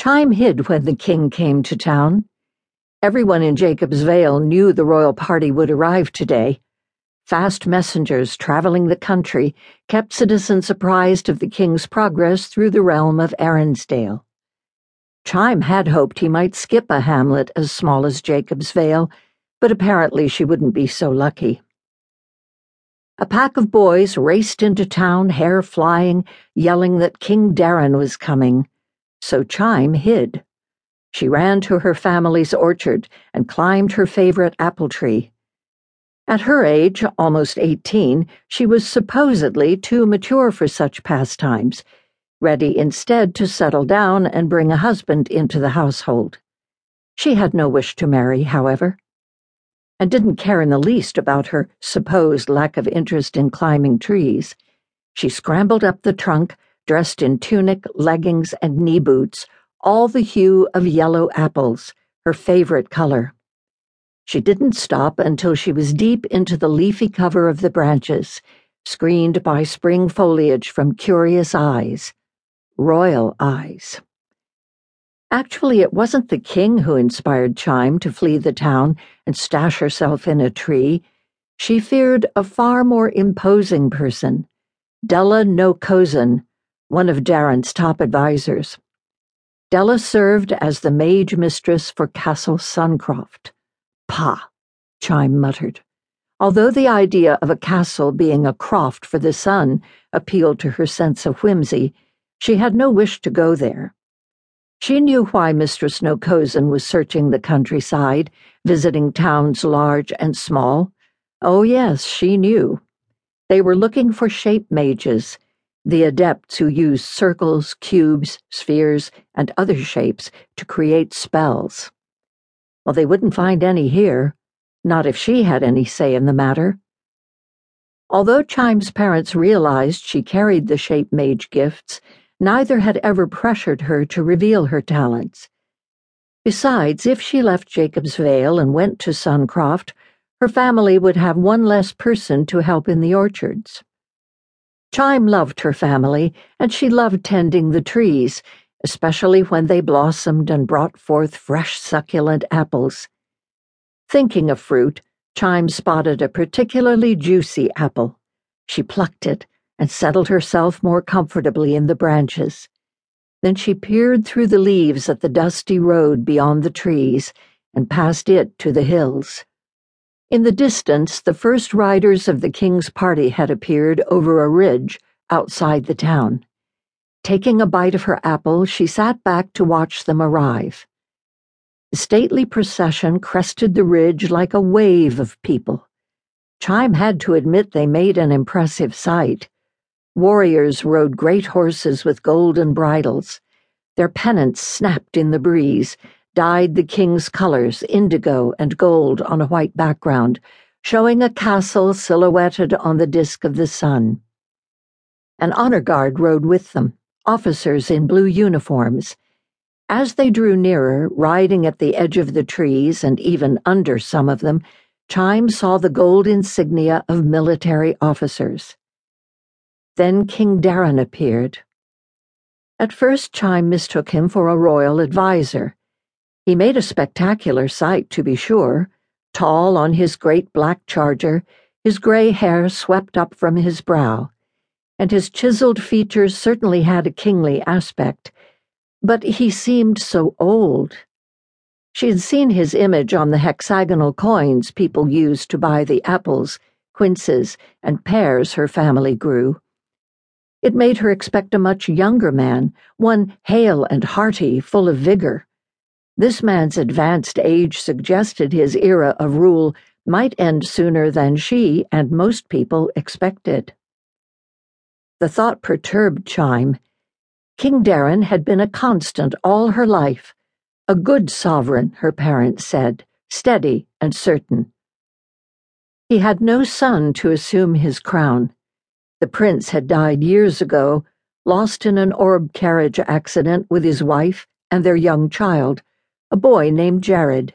Chime hid when the king came to town. Everyone in Jacob's Vale knew the royal party would arrive today. Fast messengers traveling the country kept citizens apprised of the king's progress through the realm of Aronsdale. Chime had hoped he might skip a hamlet as small as Jacob's Vale, but apparently she wouldn't be so lucky. A pack of boys raced into town, hair flying, yelling that King Darren was coming. So Chime hid. She ran to her family's orchard and climbed her favorite apple tree. At her age, almost 18, she was supposedly too mature for such pastimes, ready instead to settle down and bring a husband into the household. She had no wish to marry, however, and didn't care in the least about her supposed lack of interest in climbing trees. She scrambled up the trunk, dressed in tunic, leggings, and knee boots, all the hue of yellow apples, her favorite color. She didn't stop until she was deep into the leafy cover of the branches, screened by spring foliage from curious eyes. Royal eyes. Actually, it wasn't the king who inspired Chime to flee the town and stash herself in a tree. She feared a far more imposing person, Della No Cozen, one of Darren's top advisors. Della served as the mage mistress for Castle Suncroft. Pah, Chime muttered. Although the idea of a castle being a croft for the sun appealed to her sense of whimsy, she had no wish to go there. She knew why Mistress No Cozen was searching the countryside, visiting towns large and small. Oh, yes, she knew. They were looking for shape mages, the adepts who use circles, cubes, spheres, and other shapes to create spells. Well, they wouldn't find any here, not if she had any say in the matter. Although Chime's parents realized she carried the shape mage gifts, neither had ever pressured her to reveal her talents. Besides, if she left Jacob's Vale and went to Suncroft, her family would have one less person to help in the orchards. Chime loved her family, and she loved tending the trees, especially when they blossomed and brought forth fresh, succulent apples. Thinking of fruit, Chime spotted a particularly juicy apple. She plucked it and settled herself more comfortably in the branches. Then she peered through the leaves at the dusty road beyond the trees and past it to the hills. In the distance, the first riders of the king's party had appeared over a ridge outside the town. Taking a bite of her apple, she sat back to watch them arrive. The stately procession crested the ridge like a wave of people. Chime had to admit they made an impressive sight. Warriors rode great horses with golden bridles. Their pennants snapped in the breeze, dyed the king's colors indigo and gold on a white background, showing a castle silhouetted on the disk of the sun. An honor guard rode with them officers in blue uniforms. As they drew nearer, riding at the edge of the trees and even under some of them, Chime saw the gold insignia of military officers. Then King Darren appeared. At first, Chime mistook him for a royal adviser. He made a spectacular sight, to be sure, tall on his great black charger, his gray hair swept up from his brow and his chiseled features certainly had a kingly aspect, but he seemed so old. She had seen his image on the hexagonal coins people used to buy the apples, quinces, and pears her family grew. It made her expect a much younger man, one hale and hearty, full of vigor. This man's advanced age suggested his era of rule might end sooner than she and most people expected. The thought perturbed Chime. King Darren had been a constant all her life, a good sovereign, her parents said, steady and certain. He had no son to assume his crown. The prince had died years ago, lost in an orb carriage accident with his wife and their young child, a boy named Jared.